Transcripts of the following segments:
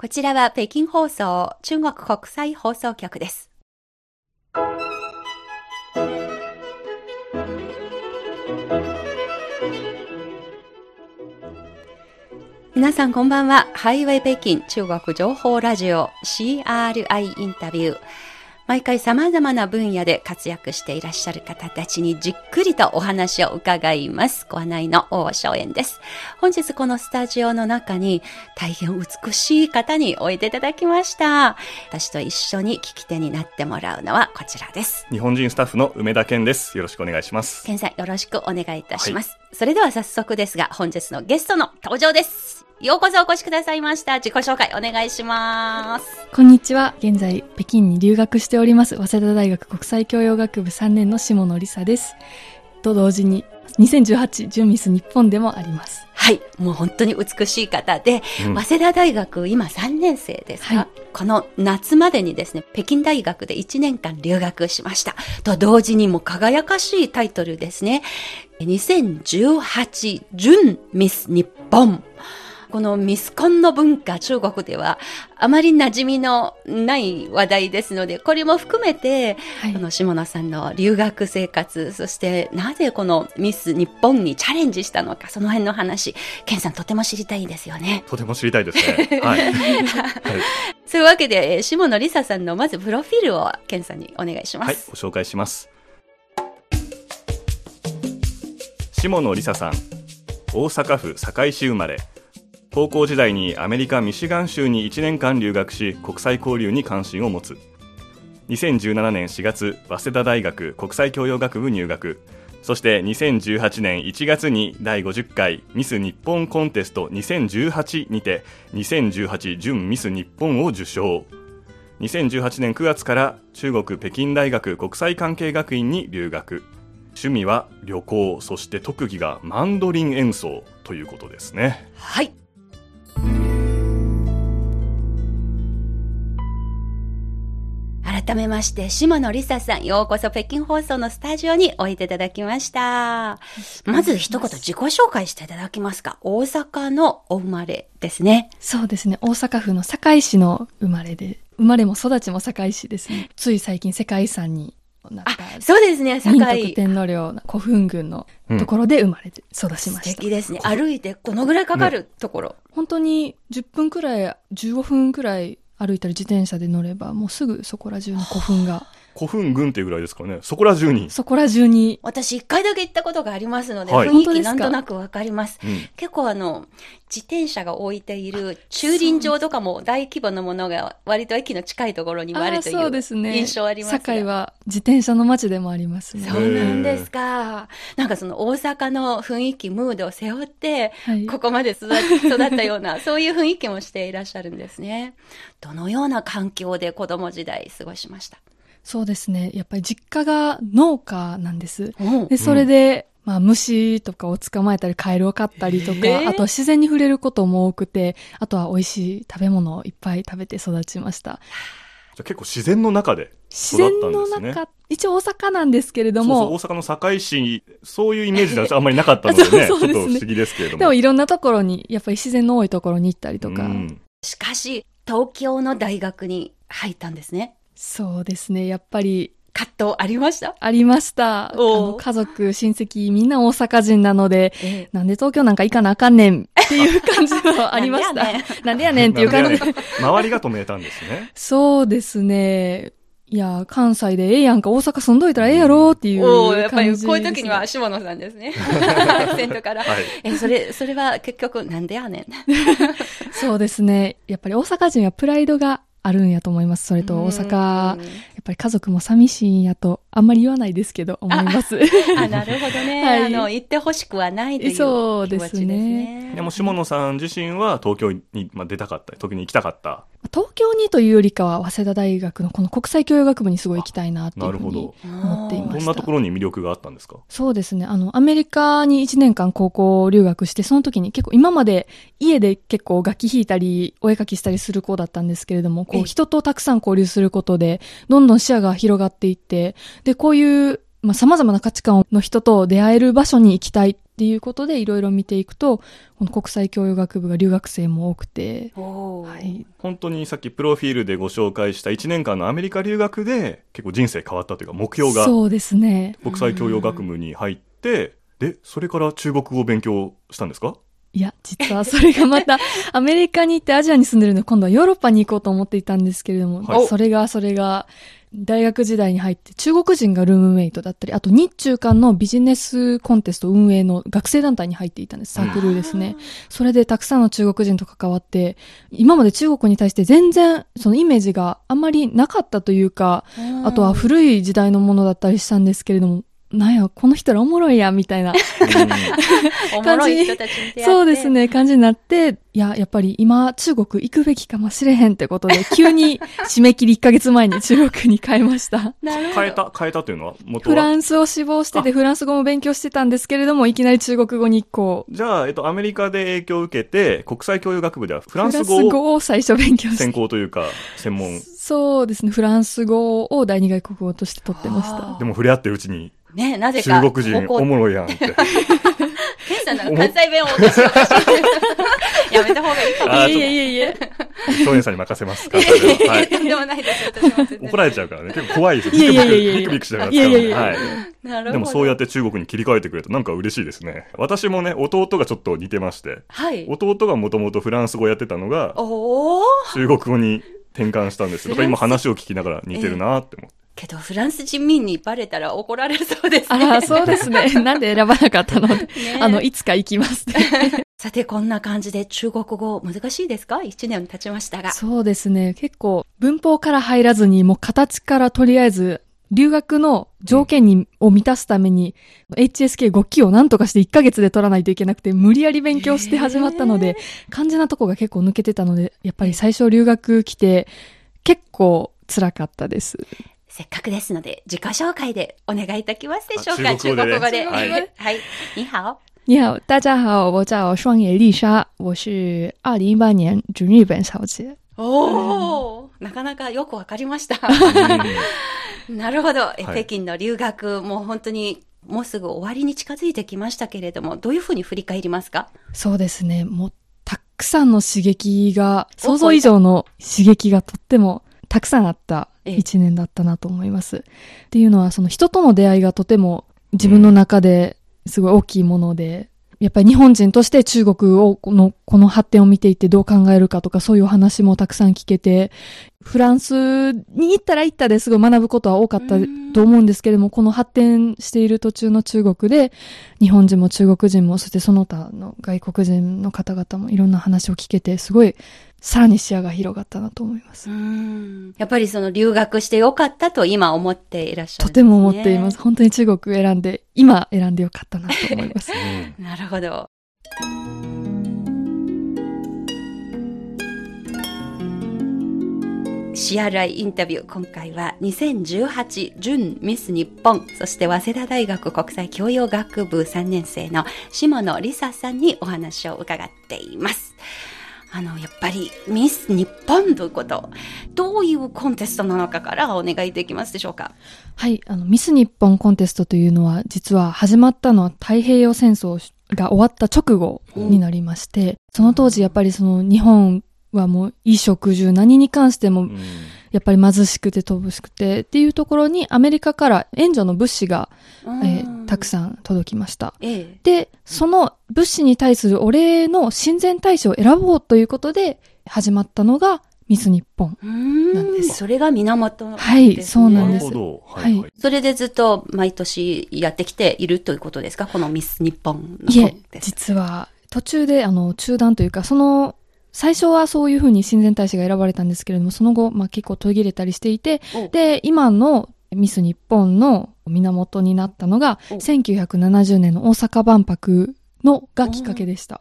こちらは北京放送中国国際放送局です。皆さんこんばんは。ハイウェイ北京中国情報ラジオ CRI インタビュー。毎回様々な分野で活躍していらっしゃる方たちにじっくりとお話を伺います。ご案内の大正円です。本日このスタジオの中に大変美しい方においでいただきました。私と一緒に聞き手になってもらうのはこちらです。日本人スタッフの梅田健です。よろしくお願いします。健さんよろしくお願いいたします。それでは早速ですが本日のゲストの登場です。ようこそお越しくださいました。自己紹介お願いします。こんにちは。現在、北京に留学しております、早稲田大学国際教養学部3年の下野梨沙です。と同時に、2018準ミス日本でもあります。はい。もう本当に美しい方で、うん早稲田大学今3年生ですが、はいこの夏までにですね、北京大学で1年間留学しました。と同時にもう輝かしいタイトルですね。2018準ミス日本。このミスコンの文化、中国ではあまり馴染みのない話題ですので、これも含めて、はいこの下野さんの留学生活、そしてなぜこのミス日本にチャレンジしたのか、その辺の話、ケンさんとても知りたいんですよね。とても知りたいですね。はい。はい、そういうわけで、えー下野梨沙さんのまずプロフィールをケンさんにお願いしまはい、す。ご紹介します。下野梨沙さん、大阪府堺市生まれ。高校時代にアメリカ・ミシガン州に1年間留学し、国際交流に関心を持つ。2017年4月、早稲田大学国際教養学部入学。そして2018年1月に第50回ミス日本コンテスト2018にて2018準ミス日本を受賞。2018年9月から中国北京大学国際関係学院に留学趣味は旅行そして特技がマンドリン演奏ということですねはい。改めまして、下野梨沙さん、ようこそ北京放送のスタジオにおいでいただきました。まず一言自己紹介していただけますか？大阪のお生まれですね。そうですね。大阪府の堺市の生まれで、生まれも育ちも堺市ですね。つい最近世界遺産になったあ、そうですね、民堺徳。天皇陵の古墳群のところで生まれて育ちま素した。敵ですね。歩いてどのぐらいかかるところ、本当に10分くらい、15分くらい歩いたり自転車で乗れば、もうすぐそこら中の古墳が、古墳群っていうぐらいですかねそこら中に、そこら中に、私一回だけ行ったことがありますので、はい雰囲気なんとなくわかります。うん結構あの、自転車が置いている駐輪場とかも大規模なものが割と駅の近いところにもあるというですうね。印象ありますが。堺は自転車の街でもありますね。そうなんですか。なんかその大阪の雰囲気、ムードを背負って、はい。ここまで育育ったような、そういう雰囲気もしていらっしゃるんですね。どのような環境で子供時代過ごしました？そうですね。やっぱり実家が農家なんです。うんで、それで、まあ、虫とかを捕まえたり、カエルを飼ったりとか、へーあとは自然に触れることも多くて、あとは美味しい食べ物をいっぱい食べて育ちました。じゃあ結構自然の中で自然育ったんのですね中、一応大阪なんですけれどそうそうも、大阪の堺市そういうイメージがあんまりなかったのでね そうそうですねちょっと不思議ですけれどもでもいろんなところに、やっぱり自然の多いところに行ったりとか、うんしかし、東京の大学に入ったんですね。そうですね。やっぱり、葛藤ありました？ありました。家族、親戚、みんな大阪人なので、えなんで東京なんか行かなあかんねんっていう感じはありました。なんでやねなんでやねんっていう感じ周りが止めたんですねそうですね。いや、関西でええやんか、大阪住んどいたらええやろっていう感じやっぱりこういう時には下野さんですね。先頭から。はいえ、それ、それは結局なんでやねん。そうですね。やっぱり大阪人はプライドがあるんやと思います。それと大阪、っぱり家族も寂しいんやと、あんまり言わないですけど、思います。あ、なるほどね。はいあの、言ってほしくはないという気そうで持ちですすねね。でも下野さん自身は東京に、まあ、出たかった時に行きたかった東京にというよりかは、早稲田大学のこの国際教養学部にすごい行きたいなっていうふうになるほど思っていました。どんなところに魅力があったんですか？そうですね。あの、アメリカに1年間高校留学して、その時に結構今まで家で結構楽器弾いたり、お絵描きしたりする子だったんですけれども、こええう人とたくさん交流することで、どんどん視野が広がっていって、で、こういうまあ、様々な価値観の人と出会える場所に行きたいっていうことでいろいろ見ていくと、この国際教養学部が留学生も多くて、はい。本当にさっきプロフィールでご紹介した1年間のアメリカ留学で結構人生変わったというか目標がそうですね。国際教養学部に入って、で、それから中国語を勉強したんですか？いや、実はそれがまた、アメリカに行ってアジアに住んでるので、今度はヨーロッパに行こうと思っていたんですけれども、はいそれが、それが、大学時代に入って中国人がルームメイトだったり、あと日中間のビジネスコンテスト運営の学生団体に入っていたんです。サークルですね。それでたくさんの中国人と関わって、今まで中国に対して全然そのイメージがあんまりなかったというか、あとは古い時代のものだったりしたんですけれども、なんや、この人らおもろいや、みたいな。おもろい人たちに。そうですね、感じになって、いや、やっぱり今、中国行くべきかもしれへんってことで、急に締め切り1ヶ月前に中国に変えました。変えた変えたというのは元は？フランスを志望してて、フランス語も勉強してたんですけれども、いきなり中国語にこう、じゃあ、えっと、アメリカで影響を受けて、国際教養学部ではフランフランスス語を語を最初勉強し専て。攻というか、専門。そうですね、フランス語を第二外国語として取ってましあたー。でも触れ合ってるうちに、ね、なぜか。中国人おもろいやんって。ケンさんなんか関西弁を落としようとしてやめた方がいいかも。いえいえいえいえ。少年さんに任せますから。はい。とんでもないです、怒られちゃうからね。結構怖いですいやいやいやいやビクビクしながらいやいやいやはい。なるほど。でもそうやって中国に切り替えてくれるとなんか嬉しいですね。私もね、弟がちょっと似てまして、はい。弟がもともとフランス語やってたのが、おー。中国語に転換したんですよ。だから今話を聞きながら似てるなって思って。けど、フランス人民にバレたら怒られそうですあね。ら、そうですね。なんで選ばなかったの？ねあの、いつか行きますね。さて、こんな感じで中国語難しいですか？一年経ちましたが。そうですね。結構、文法から入らずに、もう形からとりあえず、留学の条件に、を満たすために、HSK5 期を何とかして1ヶ月で取らないといけなくて、無理やり勉強して始まったので、肝心なとこが結構抜けてたので、やっぱり最初留学来て、結構辛かったです。せっかくですので、自己紹介でお願いいたきますでしょうか？あ中国語で。はいはい。你好。你好，大家好，我叫双野丽莎，我是二零一八年准日本小姐。おー。なかなかよくわかりました。なるほど。え、はい北京の留学、もう本当に、もうすぐ終わりに近づいてきましたけれども、どういうふうに振り返りますか？そうですね。もう、たくさんの刺激が、想像以上の刺激がとってもたくさんあったええ一年だったなと思います。っていうのは、その人との出会いがとても自分の中ですごい大きいもので、やっぱり日本人として中国を、この、この発展を見ていてどう考えるかとかそういうお話もたくさん聞けて、フランスに行ったら行ったですごい学ぶことは多かったと思うんですけれども、この発展している途中の中国で、日本人も中国人も、そしてその他の外国人の方々もいろんな話を聞けて、すごい、さらに視野が広がったなと思います。うん。やっぱりその留学してよかったと今思っていらっしゃるね。とても思っています。。本当に中国を選んで、今選んでよかったなと思います。う んなるほど。CRI インタビュー、今回は2018準ミス日本、そして早稲田大学国際教養学部3年生の下野梨沙さんにお話を伺っています。あの、やっぱりミス日本ということ、どういうコンテストなのかからお願いできますでしょうか？はい、あの、ミス日本コンテストというのは、実は始まったのは太平洋戦争が終わった直後になりまして、その当時やっぱりその日本はもう衣食住何に関してもうんやっぱり貧しくて乏しくてっていうところにアメリカから援助の物資が、えーたくん。さん届きました。ええ。で、その物資に対するお礼の親善大使を選ぼうということで始まったのがミス日本。うーんなんですそれが源です、ね。はいそうなですなんるほど。はいははい。それでずっと毎年やってきているということですか？このミス日本のいえコンテ、スト実は途中であの中断というか、その最初はそういうふうに親善大使が選ばれたんですけれども、その後、まあ結構途切れたりしていて、おで、今のミス日本の源になったのが、お1970年の大阪万博のがきっかけでした。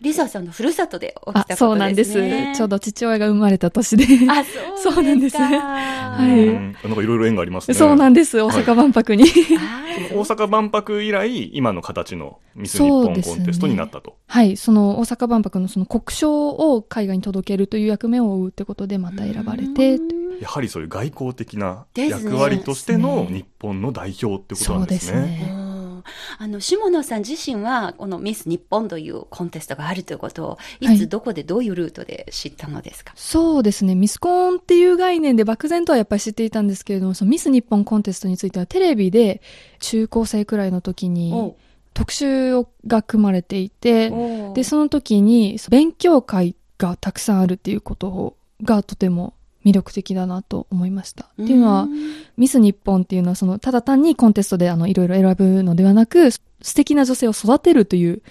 リサさんのふるさとで起きたことですね。あ、そうなんです。ちょうど父親が生まれた年で。あ、そうそうなんですかはいうんなんかいろいろ縁がありますね。そうなんです、大阪万博に。大阪万博以来、今の形のミス日本コンテストになったと。はい、その大阪万博のその国章を海外に届けるという役目を負うってことでまた選ばれて、うんやはりそういう外交的な役割としての日本の代表ってことなんですね。そうですねうんあの、下野さん自身は、このミス日本というコンテストがあるということを、いつはい。どこでどういうルートで知ったのですか、そうですね。ミスコンっていう概念で漠然とはやっぱり知っていたんですけれども、そのミス日本コンテストについてはテレビで中高生くらいの時に特集をが組まれていて、お。で、その時に勉強会がたくさんあるっていうことがとても魅力的だなと思いました。っていうのは、ミス日本っていうのはその、ただ単にコンテストであの、いろいろ選ぶのではなく、素敵な女性を育てるという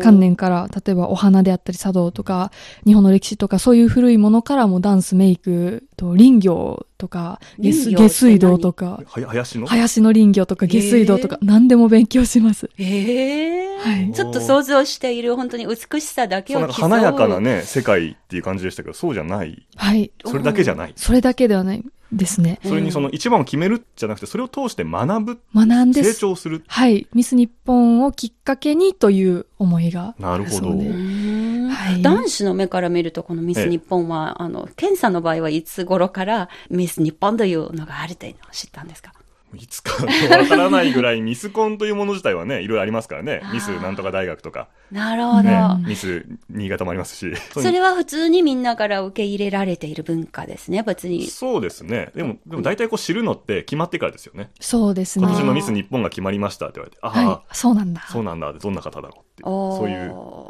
観念から、例えばお花であったり茶道とか、日本の歴史とか、そういう古いものからもダンス、メイクと林業とか、下水道とか、はや林の？林の林業とか下水道とか、何でも勉強します。ええはいちょっと想像している本当に美しさだけを競うなんか華やかなね、世界っていう感じでしたけど、そうじゃない。はい。それだけじゃない。それだけではないですね。それにその一番を決めるじゃなくて、それを通して学ぶ、学んで成長する。はい。ミス日本をきっかけにという思いが。なるほどはい男子の目から見ると、このミス日本は、あの、ケンさんの場合はいつ頃からミス日本というのがあるというのを知ったんですか？いつかわからないぐらいミスコンというもの自体はね、いろいろありますからねミスなんとか大学とか、なるほど。ねう、ミス新潟もありますし。それは普通にみんなから受け入れられている文化ですね、別に。そうですね。でも、でも大体こう知るのって決まってからですよね。そうですね。今年のミス日本が決まりましたって言われて、ああ、はい。そうなんだ。そうなんだ、どんな方だろうっていう。おーそういう。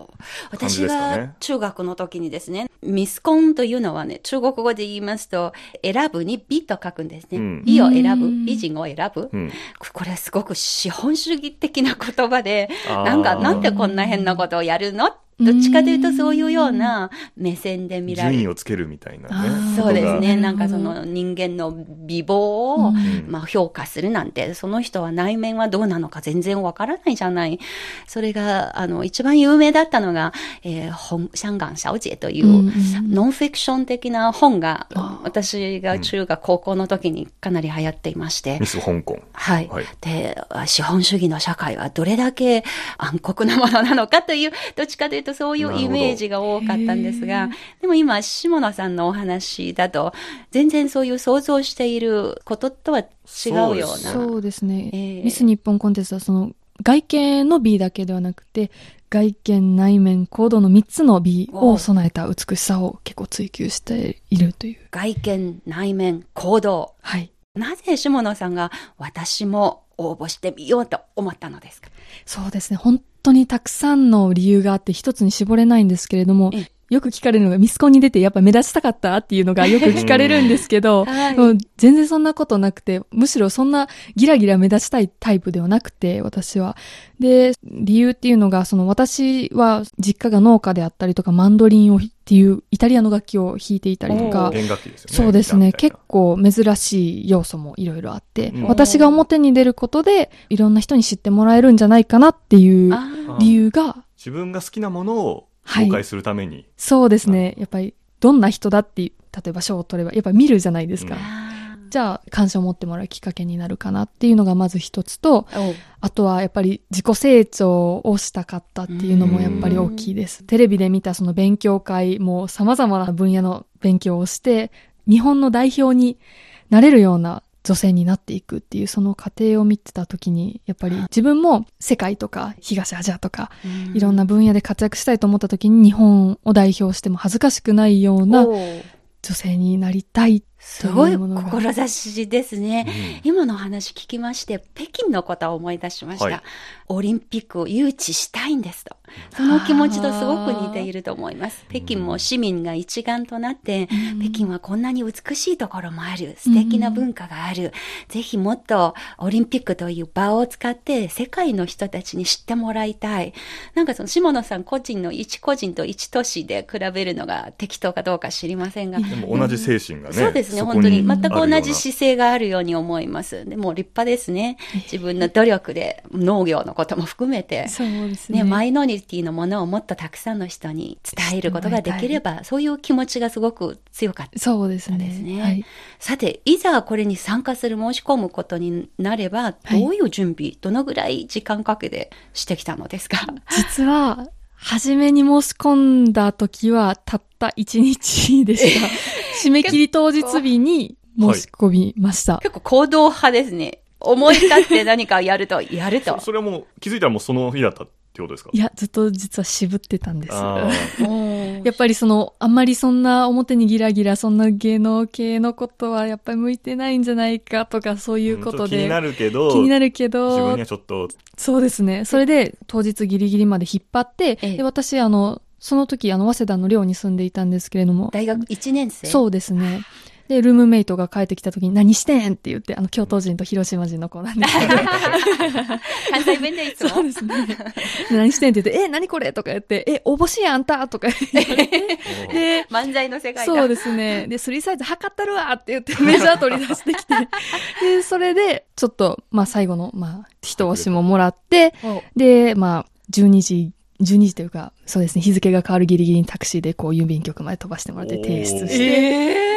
感じ私ですかねが中学の時にですね、ミスコンというのはね、中国語で言いますと、選ぶに美と書くんですね。うん美を選ぶ、うん美人を選ぶ。うん。これはすごく資本主義的な言葉で、なんか、なんでこんな変なことをやるのどっちかというとそういうような目線で見られる。順位をつけるみたいなねそうですね。なんかその人間の美貌を、うんまあ評価するなんて、その人は内面はどうなのか全然わからないじゃない。それが、あの、一番有名だったのが、えー、本、香港小姐という、うんうんノンフィクション的な本があ、私が中学、高校の時にかなり流行っていましてミ、ス香港。はい。はいで、資本主義の社会はどれだけ暗黒なものなのかという、どっちかというとそういうイメージが多かったんですがでも今、下野さんのお話だと、全然そういう想像していることとは違うような。そうですね。えーミス日本コンテストはその外見の美だけではなくて、外見、内面、行動の3つの美を備えた美しさを結構追求しているという。外見、内面、行動。はい。なぜ下野さんが私も応募してみようと思ったのですか？そうですね。本当にたくさんの理由があって一つに絞れないんですけれども、よく聞かれるのがミスコンに出てやっぱ目立ちたかったっていうのがよく聞かれるんですけど、はいもう全然そんなことなくて、むしろそんなギラギラ目立ちたいタイプではなくて、私は。で、理由っていうのが、その私は実家が農家であったりとか、マンドリンをっていうイタリアの楽器を弾いていたりとか、弦楽器ですよね。そうですね。結構珍しい要素もいろいろあって、うん私が表に出ることで、いろんな人に知ってもらえるんじゃないかなっていう理由が、自分が好きなものを紹介するために。そうですね。やっぱり、どんな人だって例えば賞を取れば、やっぱり見るじゃないですか。うんあじゃあ、感謝を持ってもらうきっかけになるかなっていうのがまず一つと、あとはやっぱり自己成長をしたかったっていうのもやっぱり大きいです。テレビで見たその勉強会も様々な分野の勉強をして、日本の代表になれるような女性になっていくっていうその過程を見てた時に、やっぱり自分も世界とか東アジアとかいろんな分野で活躍したいと思った時に日本を代表しても恥ずかしくないような女性になりたいすごいというものが志ですね。今の話聞きまして、北京のことを思い出しました。はいオリンピックを誘致したいんですと。その気持ちとすごく似ていると思います。北京も市民が一丸となって、北京はこんなに美しいところもある。素敵な文化がある。ぜひもっとオリンピックという場を使って世界の人たちに知ってもらいたい。なんかその下野さん個人の一個人と一都市で比べるのが適当かどうか知りませんが、でも同じ精神がね。そうですね、こ本当に。全く同じ姿勢があるように思います。でも立派ですね。自分の努力で農業のことも含めて。そうですね。ね、マイノリティのものをもっとたくさんの人に伝えることができれば、そういう気持ちがすごく強かった。そうですね。ですねはい。さて、いざこれに参加する、申し込むことになれば、はいどういう準備、どのぐらい時間かけてしてきたのですか？実は、初めに申し込んだ時は、たった1日でした。締め切り当日日に申し込みました。結構行動派ですね。思い立って何かをやると、やるとそ。それはもう気づいたらもうその日だったってことですか？いや、ずっと実は渋ってたんです。やっぱりその、あんまりそんな表にギラギラ、そんな芸能系のことはやっぱり向いてないんじゃないかとか、そういうことで。気になるけど、気になるけ自分どには、ちょっと、そうですね。それで、当日ギリギリまで引っ張って、ええで、私、あの、その時、あの、早稲田の寮に住んでいたんですけれども、大学1年生？そうですね。で、ルームメイトが帰ってきた時に、何してんって言って、あの、京都人と広島人の子なんですけど、関西弁でいつも？そうですね。で何してんって言って、え、何これとか言って、え、応募しやあんたとか言って、で、漫才の世界だ。そうですね。で、スリーサイズ測ったるわって言って メジャー取り出してきて。で、それで、ちょっと、まあ最後の、まあ、一押しももらって、おで、まあ、12時、12時というか、そうですね、日付が変わるギリギリにタクシーでこう郵便局まで飛ばしてもらって提出して。ええ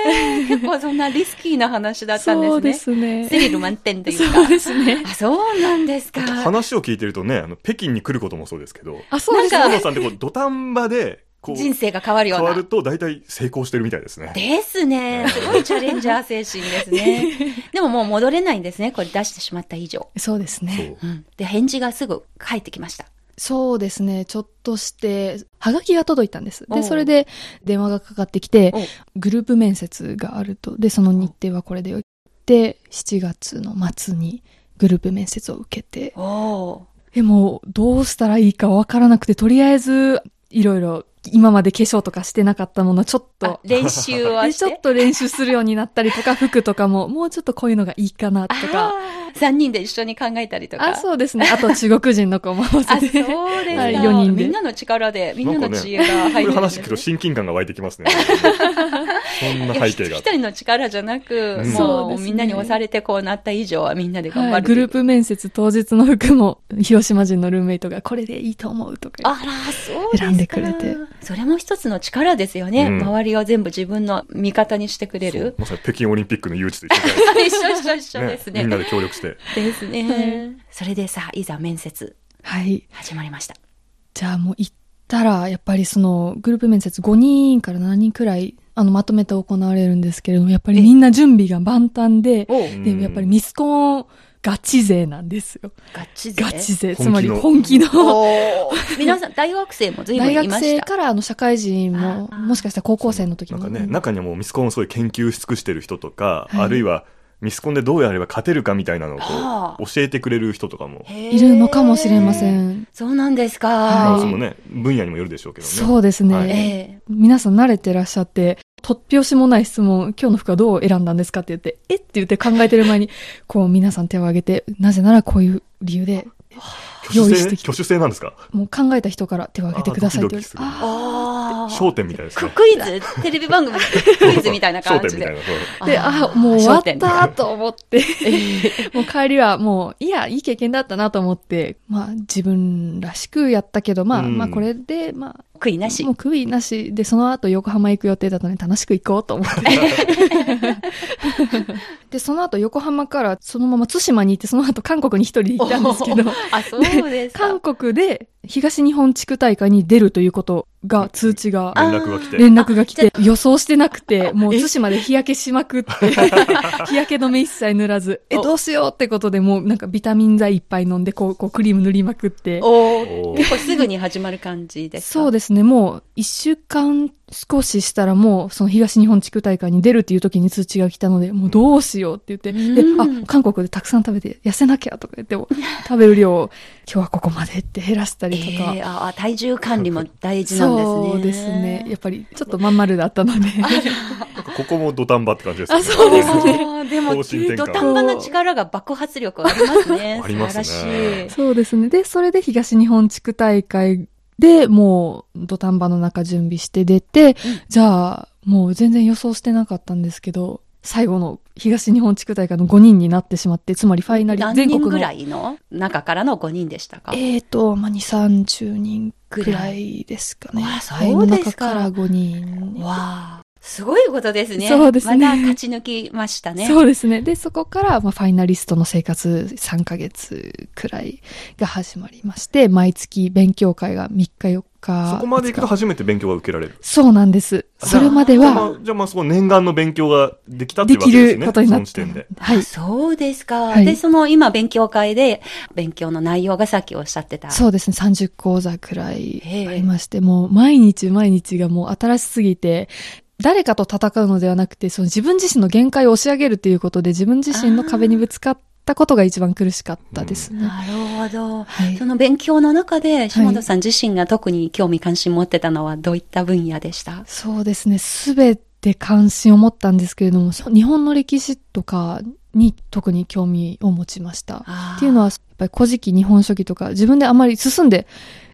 結構そんなリスキーな話だったんですね。そうですね。スリル満点というか。そうですね。あ、そうなんですか。話を聞いてるとね、あの、北京に来ることもそうですけど、あ、そうですなんか河野さんってこう、土壇場で、こう、人生が変わるような。変わると大体成功してるみたいですね。ですね。すごいチャレンジャー精神ですね。でももう戻れないんですね。これ出してしまった以上。そうですそね。う。うん。で、返事がすぐ返ってきました。そうですね。ちょっとして、はがきが届いたんです。で、それで電話がかかってきてグループ面接があると。で、その日程はこれでよ。で、7月の末にグループ面接を受けて、おおえ、もう、どうしたらいいかわからなくて、とりあえず、いろいろ、今まで化粧とかしてなかったもの、ちょっと、練習はで、して？ちょっと練習するようになったりとか、服とかも、もうちょっとこういうのがいいかなとか。あー三人で一緒に考えたりとか。あ、そうですね。あと中国人の子も合わあ、せて。そうですか。はい四人でみんなの力で、みんなの知恵が入るんです、ね。話聞くと親近感が湧いてきますね。そんな背景が。一人の力じゃなく、うんそうもうですねみんなに押されてこうなった以上はみんなで頑張はい、るという。グループ面接当日の服も、広島人のルームメイトがこれでいいと思うとか。あら、そうですか。選んでくれて。それも一つの力ですよね。うん周りを全部自分の味方にしてくれる。まさに北京オリンピックの誘致と一緒で一緒一緒一緒ですね。みんなで協力して。ですね。それでさ、いざ面接はい。始まりました。じゃあもう行ったら、やっぱりその、グループ面接5人から7人くらい、あの、まとめて行われるんですけれども、やっぱりみんな準備が万端で、おで、やっぱりミスコンガチ勢なんですよ。ガチ勢？ガチ勢。つまり本気の。皆さん、大学生も随分大いました？学生からあの社会人も、もしかしたら高校生の時も。なんかね、中にはもうミスコンをそういう研究し尽くしてる人とか、はいあるいはミスコンでどうやれば勝てるかみたいなのを教えてくれる人とかも、いいるのかもしれません。そうなんですか。はいそのね、分野にもよるでしょうけどね。そうですね。はいええ皆さん慣れてらっしゃって、突拍子もない質問、今日の服はどう選んだんですかって言って、えって言って考えてる前に、こう皆さん手を挙げて、なぜならこういう理由で、挙手制用意してきて。挙手制？なんですか？もう考えた人から手を挙げてくださいって言われて、あああ。焦点みたいですね。ククイズテレビ番組クイズみたいな感じで。で、あ、もう終わったと思って、もう帰りはもう、いや、いい経験だったなと思って、まあ自分らしくやったけど、まあ、うん。まあこれで、まあ、悔いなしもう。悔いなしで、その後横浜行く予定だったので楽しく行こうと思って。で、その後横浜からそのまま対馬に行って、その後韓国に一人で行ったんですけど、あ、そうですか。韓国で東日本地区大会に出るということが、通知が、連絡が来て。連絡が来て、予想してなくて、もう対馬で日焼けしまくって、日焼け止め一切塗らず、え、お。どうしようってことでもうなんかビタミン剤いっぱい飲んで、こう、こうクリーム塗りまくって、お結構すぐに始まる感じですか？そうですね、もう一週間少ししたらもうその東日本地区大会に出るっていう時に通知が来たので、もうどうしようって言って、でう、んあ、韓国でたくさん食べて痩せなきゃとか言っても、食べる量を今日はここまでって減らしたりとか。えー、あ体重管理も大事なんですね。そうですね。やっぱりちょっとまん丸だったので。なんかここも土壇場って感じですね。あそうですねでも、土壇場の力が爆発力ありますね。ありますね素晴らしい。そうですね。で、それで東日本地区大会でもう土壇場の中準備して出て、じゃあもう全然予想してなかったんですけど、最後の東日本地区大会の5人になってしまって、つまりファイナル何全国の。人ぐらいの中からの5人でしたか？えーと、まあ、2、30人くらいですかね。わあはいそうです中から5人。わあ。すごいことですね。そうですねまた勝ち抜きましたね。そうですね。で、そこから、まあ、ファイナリストの生活3ヶ月くらいが始まりまして、毎月勉強会が3日4日。そこまで行くと20日初めて勉強が受けられる？そうなんです。あそれまでじゃあまはあ、じゃあまあそこ念願の勉強ができたっていできうわけですね。ることになった。その時点で。はい。そうですか。はいで、その今勉強会で勉強の内容がさっきおっしゃってた。そうですね。30講座くらいありまして、もう毎日毎日がもう新しすぎて、誰かと戦うのではなくて、その自分自身の限界を押し上げるということで、自分自身の壁にぶつかったことが一番苦しかったですね。なるほど。はいその勉強の中で、島田さん自身が特に興味関心持ってたのはどういった分野でした？そうですね。すべて関心を持ったんですけれども、日本の歴史とかに特に興味を持ちました。っていうのは、やっぱり古事記、日本書紀とか、自分であまり進んで、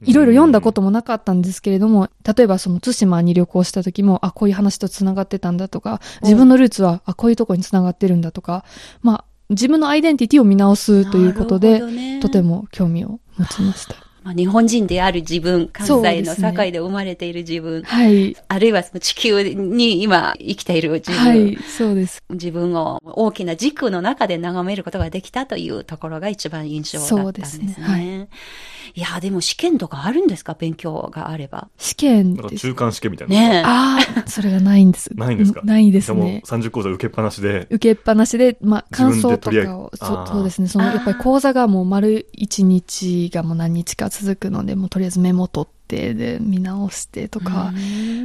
いろいろ読んだこともなかったんですけれども、例えばその対馬に旅行した時も、あ、こういう話と繋がってたんだとか、自分のルーツは、あ、こういうとこに繋がってるんだとか、まあ、自分のアイデンティティを見直すということで、ねとても興味を持ちました。まあ、日本人である自分、関西の境で生まれている自分、はい。あるいはその地球に今生きている自分、はい、そうです。自分を大きな軸の中で眺めることができたというところが一番印象だったんですね。そうですねい、や、でも試験とかあるんですか？勉強があれば。試験です。なんか中間試験みたいな。ねえ。ああ、それがないんです。ないんですか？ないですじゃあもうね。30講座受けっぱなしで、受けっぱなしで、まあ、感想とかを、そあーそうですね。その、やっぱり講座がもう丸一日がもう何日か続くので、もうとりあえずメモ取って、で、見直してとか、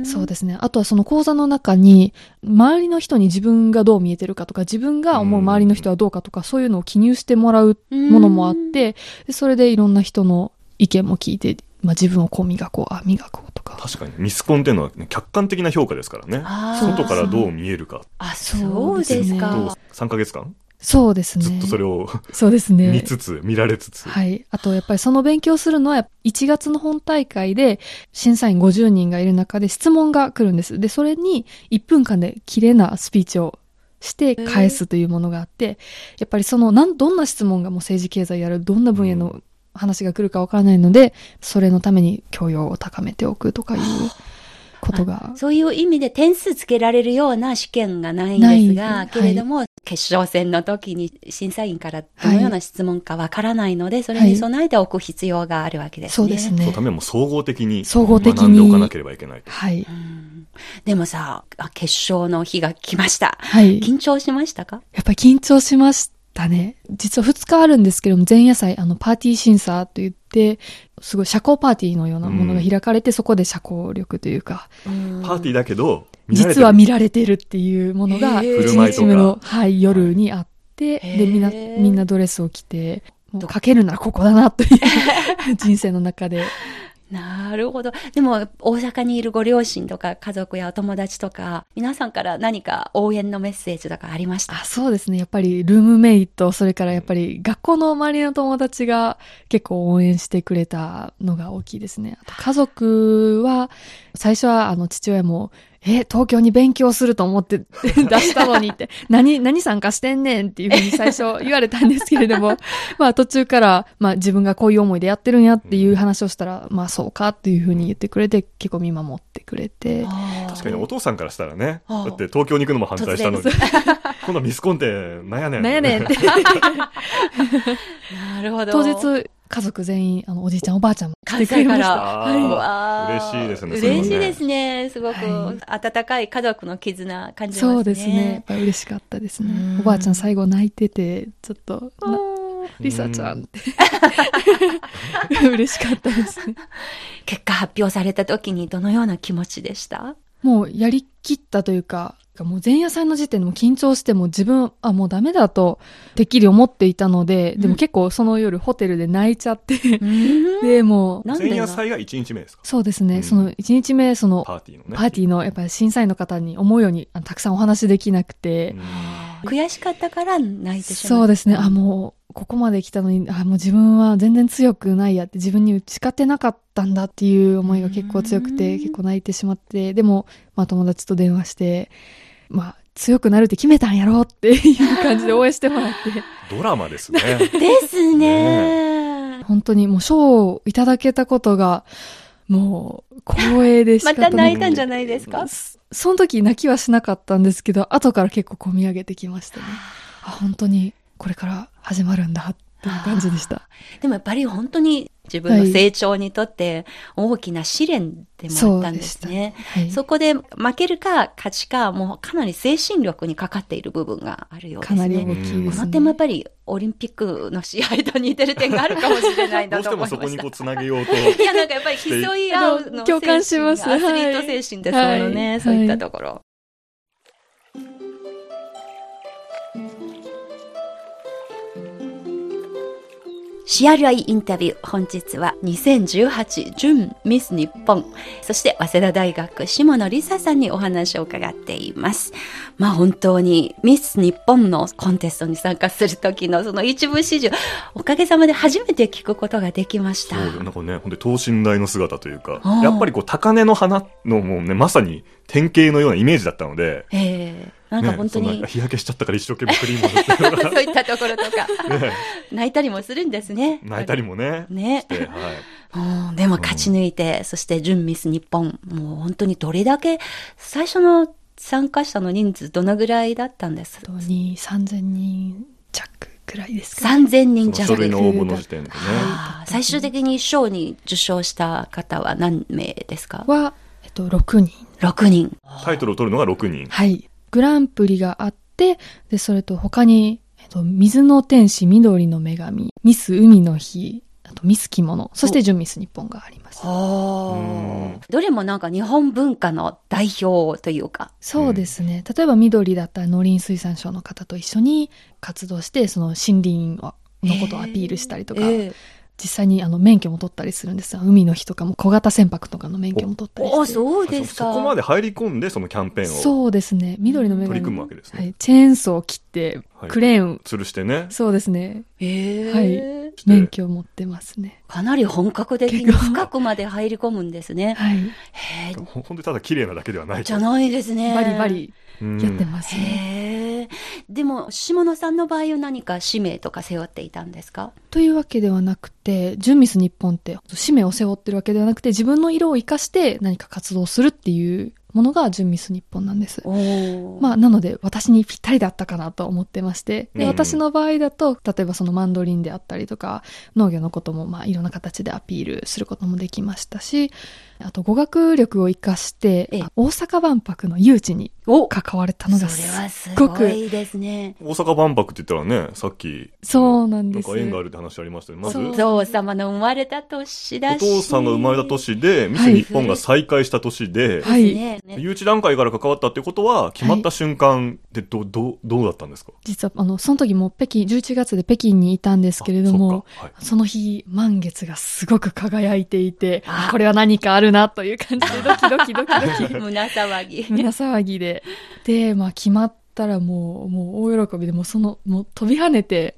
そうですね。あとはその講座の中に、周りの人に自分がどう見えてるかとか、自分が思う周りの人はどうかとか、そういうのを記入してもらうものもあって、でそれでいろんな人の意見も聞いて、まあ自分をこう磨こう、あ、磨こうとか。確かにミスコンっていうのは、ね、客観的な評価ですからね。外からどう見えるか。あ、そうですか。どう？3ヶ月間？そうですね。ずっとそれをそうですね。見つつ、見られつつ。はい。あと、やっぱりその勉強するのは、1月の本大会で、審査員50人がいる中で質問が来るんです。で、それに1分間で綺麗なスピーチをして返すというものがあって、やっぱりその、なん、どんな質問がもう政治経済やる、どんな分野の話が来るかわからないので、それのために教養を高めておくとかいうことが。そういう意味で点数つけられるような試験がないんですが、けれども、決勝戦の時に審査員からどのような質問かわからないので、それに備えておく必要があるわけですね。そうですねそのためにも総合的に総合的に学んでおかなければいけない。はい。うんでもさ、あ決勝の日が来ました。はい。緊張しましたか？やっぱり緊張しましたね。実は2日あるんですけども、前夜祭、あの、パーティー審査と言って、すごい社交パーティーのようなものが開かれて、そこで社交力というか、パーティーだけど、実は見られてるっていうものが、へー。1日目の、はい、夜にあって、で、みんな、みんなドレスを着て、もうかけるならここだなという 人生の中で。なるほど。でも、大阪にいるご両親とか家族やお友達とか、皆さんから何か応援のメッセージとかありました？あそうですね。やっぱりルームメイト、それからやっぱり学校の周りの友達が結構応援してくれたのが大きいですね。あと家族は、最初はあの父親も、え、東京に勉強すると思って 出したのにって、何、何参加してんねんっていうふうに最初言われたんですけれども、まあ途中から、まあ自分がこういう思いでやってるんやっていう話をしたら、まあそうかっていうふうに言ってくれて、結構見守ってくれて、確かにお父さんからしたらね、だって東京に行くのも反対したのに突、今度ミスコンってなんやねん。なんやねんって。なるほど。当日、家族全員、あの、おじいちゃんおばあちゃんも来関てくれました。西から。はいわー嬉しいですね嬉しいですね。すごくは温かい家族の絆感じますね。そうですね。やっぱり嬉しかったですうんね。おばあちゃん最後泣いてて、ちょっと、なリサちゃんって。嬉しかったですね。結果発表された時にどのような気持ちでした？もうやりきったというか、もう前夜祭の時点でも緊張しても自分、あ、もうダメだと、てっきり思っていたので、でも結構その夜ホテルで泣いちゃって、で、もう、なんで前夜祭が1日目ですか？そうですね、うん。その1日目、その、パーティーのね。パーティーの、やっぱり審査員の方に思うように、あのたくさんお話できなくて、悔しかったから泣いてしまう。そうですね。あ、もう、ここまで来たのに、あ、もう自分は全然強くないやって、自分に打ち勝てなかったんだっていう思いが結構強くうて、ん結構泣いてしまって、でも、まあ友達と電話して、まあ、強くなるって決めたんやろっていう感じで応援してもらって、ドラマですね。ですね。本当にもう賞をいただけたことが、もう、光栄でしかまた泣いたんじゃないですか？その時泣きはしなかったんですけど、後から結構込み上げてきましたね。あ、本当にこれから始まるんだっていう感じでした。でもやっぱり本当に自分の成長にとって大きな試練でもあったんですね。はい、そこで負けるか勝ちか、もうかなり精神力にかかっている部分があるようですね。かなり大きいですね。この点もやっぱりオリンピックの試合と似てる点があるかもしれないんどうしてだと思いました。もそこにこうつなげようと。いや、なんかやっぱり 競い合うの共感しますアスリート精神ですものね、はいそういったところ。CRI インタビュー。本日は2018準ミス日本。そして、早稲田大学下野梨沙さんにお話を伺っています。まあ本当にミス日本のコンテストに参加する時のその一部始終、おかげさまで初めて聞くことができました。そうなんかね、ほんで等身大の姿というかやっぱりこう高根の花のもうね、まさに典型のようなイメージだったので、ええなんか本当に、ね日焼けしちゃったから一生懸命クリームを塗ってそういったところとか、が ね、泣いたりもするんですね。泣いたりもね、ねはい。うんでも勝ち抜いて、そして準ミス日本、もう本当にどれだけ、最初の参加者の人数どのぐらいだったんです？とに3000人弱くらいですか、?3000 人弱。の応募の時点でね。最終的に賞に受賞した方は何名ですか？は、えっと、6人。?6 人。タイトルを取るのが6人。はい。グランプリがあって、で、それと他に、えっと、水の天使、緑の女神、ミス海の日、あとミス着物、そして準ミス日本があります。はどれもなんか日本文化の代表というか。そうですね。例えば緑だったら農林水産省の方と一緒に活動して、その森林をのことをアピールしたりとか、ええ実際にあの免許も取ったりするんですよ。海の日とかも小型船舶とかの免許も取ったりして。お、そうですか。そそこまで入り込んで、そのキャンペーンを。そうですね。緑の女神。取り組むわけですねはい。チェーンソーを切って、はいクレーン、吊るしてね。そうですね。ええはい。免許を持ってますね。かなり本格的に深くまで入り込むんですね。はい。へえ、ほほんでただ綺麗なだけではない。と。じゃない。ですね。バリバリうんやってますね。へえ。でも、下野さんの場合は何か使命とか背負っていたんですか？というわけではなくて、ジュンミス日本って使命を背負ってるわけではなくて、自分の色を活かして何か活動するっていうものがジュンミス日本なんです。おまあ、なので、私にぴったりだったかなと思ってまして、で、うん。私の場合だと、例えばそのマンドリンであったりとか、農業のことも、まあ、いろんな形でアピールすることもできましたし、あと語学力を活かしてええ、大阪万博の誘致にお。関われたのがすごくごいですね。大阪万博って言ったらね、さっき、そうなんです。なんか縁があるって話ありましたよね。まず、お父様の生まれた年だおし。父さんが生まれた年で、ミス日本が再開した年で、はい。誘致段階から関わったってことは、決まった瞬間でど、どう、どうだったんですか？実は、あの、その時も北京、11月で北京にいたんですけれどあも、そはい。その日、満月がすごく輝いていてあ、これは何かあるなという感じで、ドキドキドキドキ、胸騒ぎ。胸騒ぎで。で、まあ決まったらもう、もう大喜びで、もうその、もう飛び跳ねて、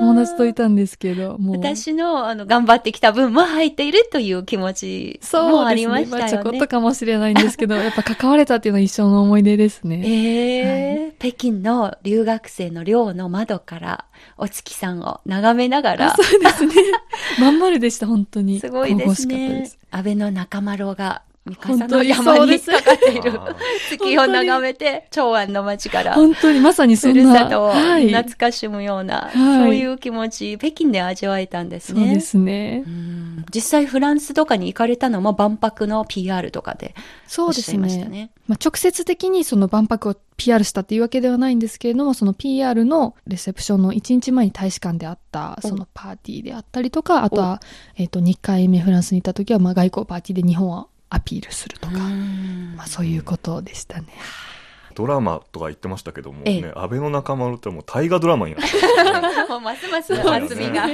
友達といたんですけど、もう。私の、あの、頑張ってきた分も入っているという気持ちそうもありですね。ましたよね。まあちょこっとかもしれないんですけど、やっぱ関われたっていうのは一生の思い出ですね。ええ北京の留学生の寮の窓からお月さんを眺めながら、そうですね。まん丸でした、本当に。すごいです神々しかったねです。安倍の中丸が本当に山にかかっている月を眺めて、長安の街から、本当にまさにそふんな。るさとをはい。懐かしむような、いそういう気持ち、北京で味わえたんですね。そうですねう。ん実際フランスとかに行かれたのも万博の PR とかでそうですね。ね。まあ、直接的にその万博を PR したっていうわけではないんですけれども、その PR のレセプションの1日前に大使館であった、おそのパーティーであったりとか、あとは、えっ、と、2回目フランスに行った時は、まあ、外交パーティーで日本をアピールするとか、うんまあ、そういうことでしたね。ドラマとか言ってましたけども、ええ。ね、安倍の仲間ってもう大河ドラマになってるもうますます厚みが。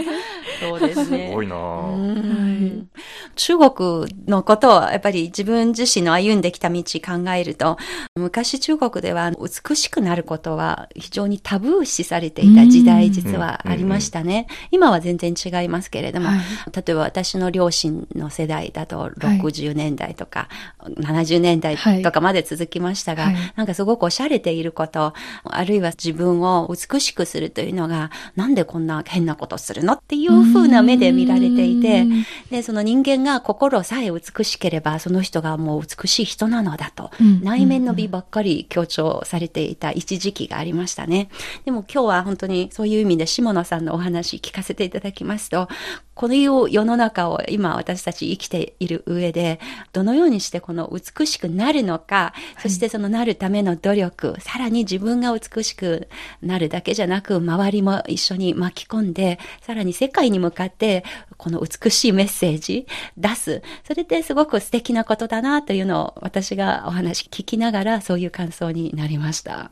そうですすね。ごいなうぁ。ん中国のことをやっぱり自分自身の歩んできた道考えると、昔中国では美しくなることは非常にタブー視されていた時代実はありましたね。今は全然違いますけれども、はい。例えば私の両親の世代だと60年代とか、70年代とかまで続きましたが、はい。なんかすごくおしゃれていること、あるいは自分を美しくするというのが、なんでこんな変なことするのっていう風な目で見られていてうん、で、その人間が心さえ美しければ、その人がもう美しい人なのだと、うん内面の美ばっかり強調されていた一時期がありましたね。でも今日は本当にそういう意味で下野さんのお話聞かせていただきますと、この世の中を今私たち生きている上で、どのようにしてこの美しくなるのか、そしてそのなるための努力、さらに自分が美しくなるだけじゃなく、周りも一緒に巻き込んで、さらに世界に向かって、この美しいメッセージ出す。それってすごく素敵なことだなというのを私がお話聞きながらそういう感想になりました。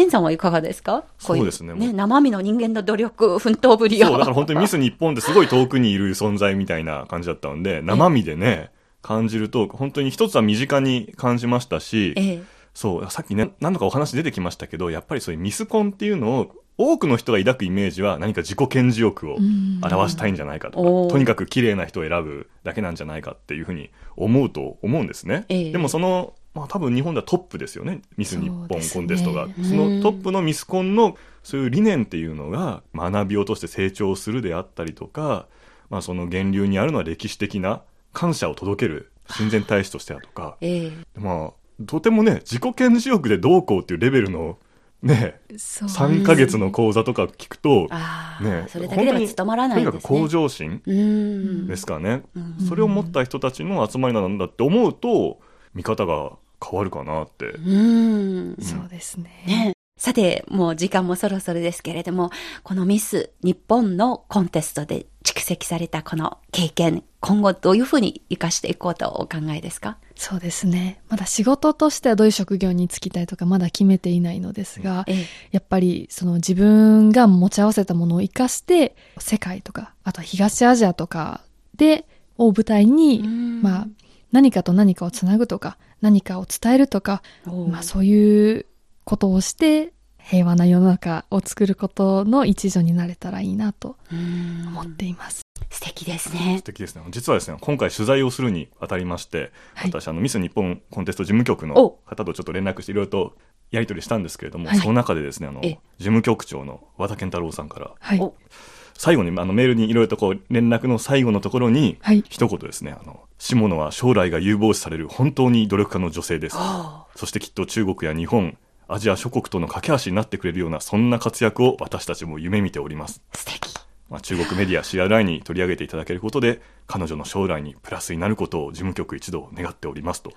ケンさんはいかがですか？こいそうですね。ね、生身の人間の努力、奮闘ぶりを。そう、だから本当にミス日本ってすごい遠くにいる存在みたいな感じだったので、生身でね、感じると、本当に一つは身近に感じましたし、ええ。そう、さっきね、何度かお話出てきましたけど、やっぱりそういうミスコンっていうのを、多くの人が抱くイメージは何か自己顕示欲をうん。表したいんじゃないかとか、とにかく綺麗な人を選ぶだけなんじゃないかっていうふうに思うと思うんですね。ええ。でもその、まあ多分日本ではトップですよね。ミス日本コンテストが。そ,、ねのトップのミスコンのそういう理念っていうのが学びを通して成長するであったりとか、まあその源流にあるのは歴史的な感謝を届ける親善大使としてだとか、ええまあ、とてもね、自己顕示欲でどうこうっていうレベルの、ね、そう3ヶ月の講座とか聞くと、ね、それだけでは務まらないね。とにかく向上心うん。ですからね、うんそれを持った人たちの集まりなんだって思うと、見方が変わるかなって。うん。そうですね。ね。さて、もう時間もそろそろですけれども、このミス日本のコンテストで蓄積されたこの経験、今後どういうふうに活かしていこうとお考えですか？そうですね。まだ仕事としてはどういう職業に就きたいとかまだ決めていないのですが、ええ。やっぱりその自分が持ち合わせたものを活かして、世界とか、あとは東アジアとかで、を舞台に、うんまあ、何かと何かをつなぐとか、何かを伝えるとか、まあそういうことをして、平和な世の中を作ることの一助になれたらいいなとうん思っています。素敵ですね素。敵ですね。実はですね、今回取材をするにあたりまして、はい私、あの、ミス日本コンテスト事務局のお方とちょっと連絡していろいろとやり取りしたんですけれども、はいその中でですね、あの、え事務局長の和田健太郎さんから、はい。お最後にあのメールにいろいろとこう連絡の最後のところに、はい。一言ですね、あの、下野は将来が有望視される本当に努力家の女性です。おそしてきっと中国や日本、アジア諸国との架け橋になってくれるような、そんな活躍を私たちも夢見ております。素敵。まあ、中国メディア CRI に取り上げていただけることで、彼女の将来にプラスになることを事務局一同願っておりますと。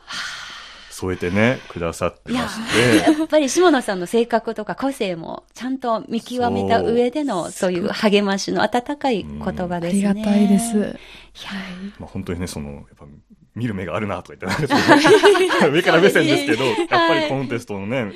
添えてね、くださってまして。やっぱり下野さんの性格とか個性もちゃんと見極めた上でのそういう励ましの温かい言葉あですね。りがたいです。いやまあ、本当にね、その、やっぱ、見る目があるなとか言って、上から目線ですけど、やっぱりコンテストのね、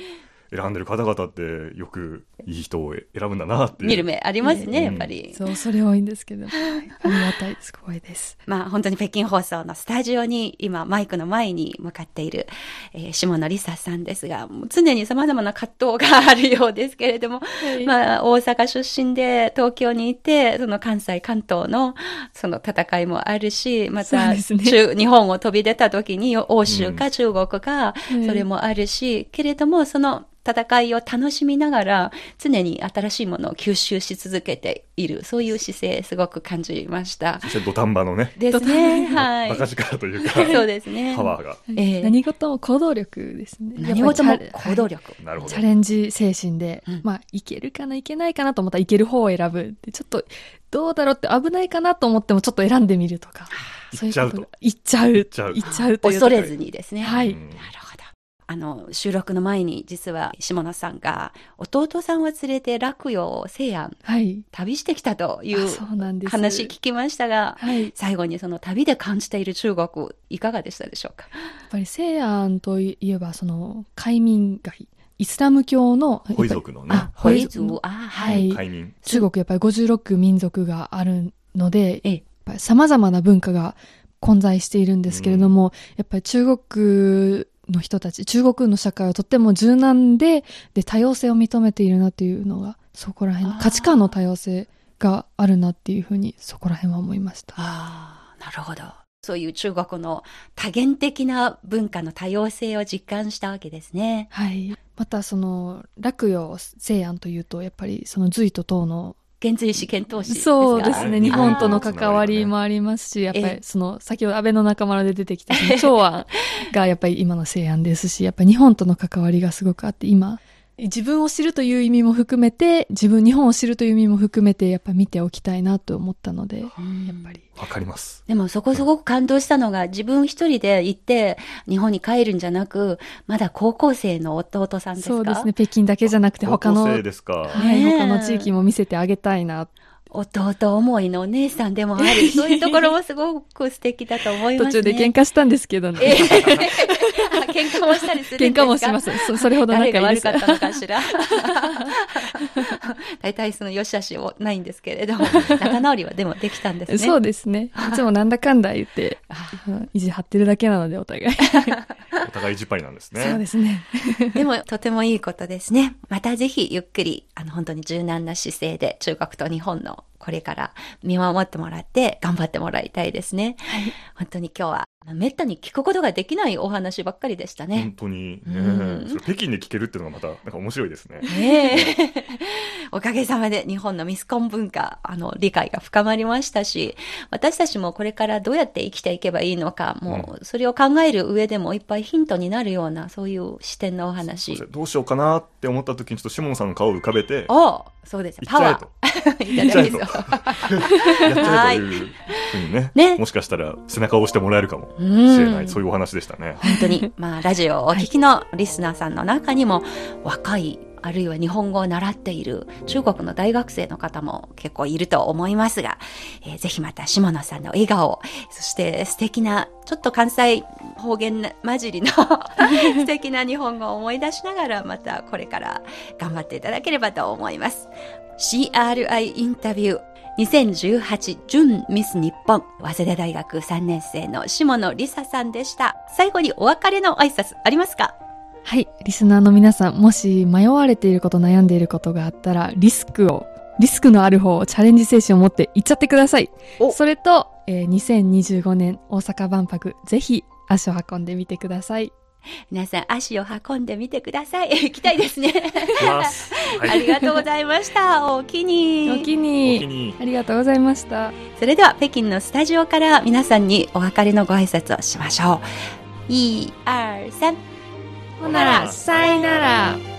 選んでる方々ってよくいい人を選ぶんだなって。見る目ありますね、うんやっぱり。そう、それ多いんですけど。はいありがたいです。光栄です。まあ本当に北京放送のスタジオに今マイクの前に向かっている、えー下野梨沙さんですが、もう常に様々な葛藤があるようですけれども、いまあ大阪出身で東京にいて、その関西関東のその戦いもあるし、また、ね中日本を飛び出た時に欧州か中国か、うんそれもあるし、けれどもその戦いを楽しみながら常に新しいものを吸収し続けている、そういう姿勢すごく感じました。そして土壇場のね、ですね。はい。バカ力というか、そうですね。パワーが。ええ何事も行動力ですね。何事も行動力。なるほどチャ。レンジ精神で、うんまあ、いけるかな、いけないかなと思ったらいける方を選ぶちょっと、どうだろうって危ないかなと思ってもちょっと選んでみるとか。行っちゃうと。行っちゃう。行っちゃうっちゃうという恐れずにですね。はいうんなるほど。あの、収録の前に実は下野さんが弟さんを連れて落葉西安はい。旅してきたといあうそうなんです。話聞きましたが、はい。やっ最後にその旅で感じている中国いかがでしたでしょうか？ぱり西安といえば、その、海民街、イスラム教の、ホイ族のねあ、ホイ族族、あははい。中国やっぱり56民族があるので、ええやっぱり様々な文化が混在しているんですけれども、やっぱり中国の人たち、中国の社会はとっても柔軟で、で、多様性を認めているなっていうのが、そこら辺価値観の多様性があるなっていうふうに、そこら辺は思いました。ああ、なるほど。そういう中国の多元的な文化の多様性を実感したわけですね。はい。またその、落葉西安というと、やっぱりその隋と唐の現在試験投資ですかそうですね。日本との関わりもありますし、やっぱええりその、先ほど安倍の仲間で出てきた、その長安がやっぱり今の西安ですし、やっぱり日本との関わりがすごくあって、今、自分を知るという意味も含めて、自分、日本を知るという意味も含めて、やっぱ見ておきたいなと思ったので、やっうんぱり。わかります。でもそこすごく感動したのが、自分一人で行って、日本に帰るんじゃなく、まだ高校生の弟さんですか？そうですね。北京だけじゃなくて、他の、高校はい、生ですか。ねえ他の地域も見せてあげたいな。弟思いのお姉さんでもある。そういうところもすごく素敵だと思いますね。途中で喧嘩したんですけどね。喧嘩もしたりするんですか？喧嘩もします。そそれほど仲いいです誰が悪か。ったのかしら？大体その良し悪しはないんですけれども、仲直りはでもできたんですね。そうですね。いつもなんだかんだ言って、うん意地張ってるだけなので、お互い。お互いじっぱりなんですね。そうですね。でも、とてもいいことですね。またぜひ、ゆっくり、あの、本当に柔軟な姿勢で、中国と日本のこれから見守ってもらって、頑張ってもらいたいですね。本当に今日は、めったに聞くことができないお話ばっかりでしたね本。当にね、うん北京で聞けるっていうのがまたなんか面白いですね。ねえ。おかげさまで日本のミスコン文化、あの、理解が深まりましたし、私たちもこれからどうやって生きていけばいいのか、もう、それを考える上でもいっぱいヒントになるような、そういう視点のお話。どうしようかなって思った時にちょっとシモンさんの顔を浮かべて、おそうです。パワ行っちゃえ やっちゃえというふうにねね。もしかしたら背中を押してもらえるかもうん。しれない、そういうお話でしたね。本当に、まあ、ラジオをお聞きのリスナーさんの中にも、若い、あるいは日本語を習っている中国の大学生の方も結構いると思いますが、えーぜひまた下野さんの笑顔、そして素敵な、ちょっと関西方言混じりの 素敵な日本語を思い出しながら、またこれから頑張っていただければと思います。CRI インタビュー。2018準ミス日本早稲田大学3年生の下野梨沙さんでした。最後にお別れの挨拶ありますか？はい。リスナーの皆さん、もし迷われていること、悩んでいることがあったら、リスクを、リスクのある方をチャレンジ精神を持って行っちゃってくださいお。それと、えー2025年大阪万博、ぜひ足を運んでみてください。皆さん足を運んでみてください。行きたいですね。いきます。はい。ありがとうございました。おおきに。お気おに気にありがとうございました。それでは北京のスタジオから皆さんにお別れのご挨拶をしましょう。一、二、三。ほなら、さいなら。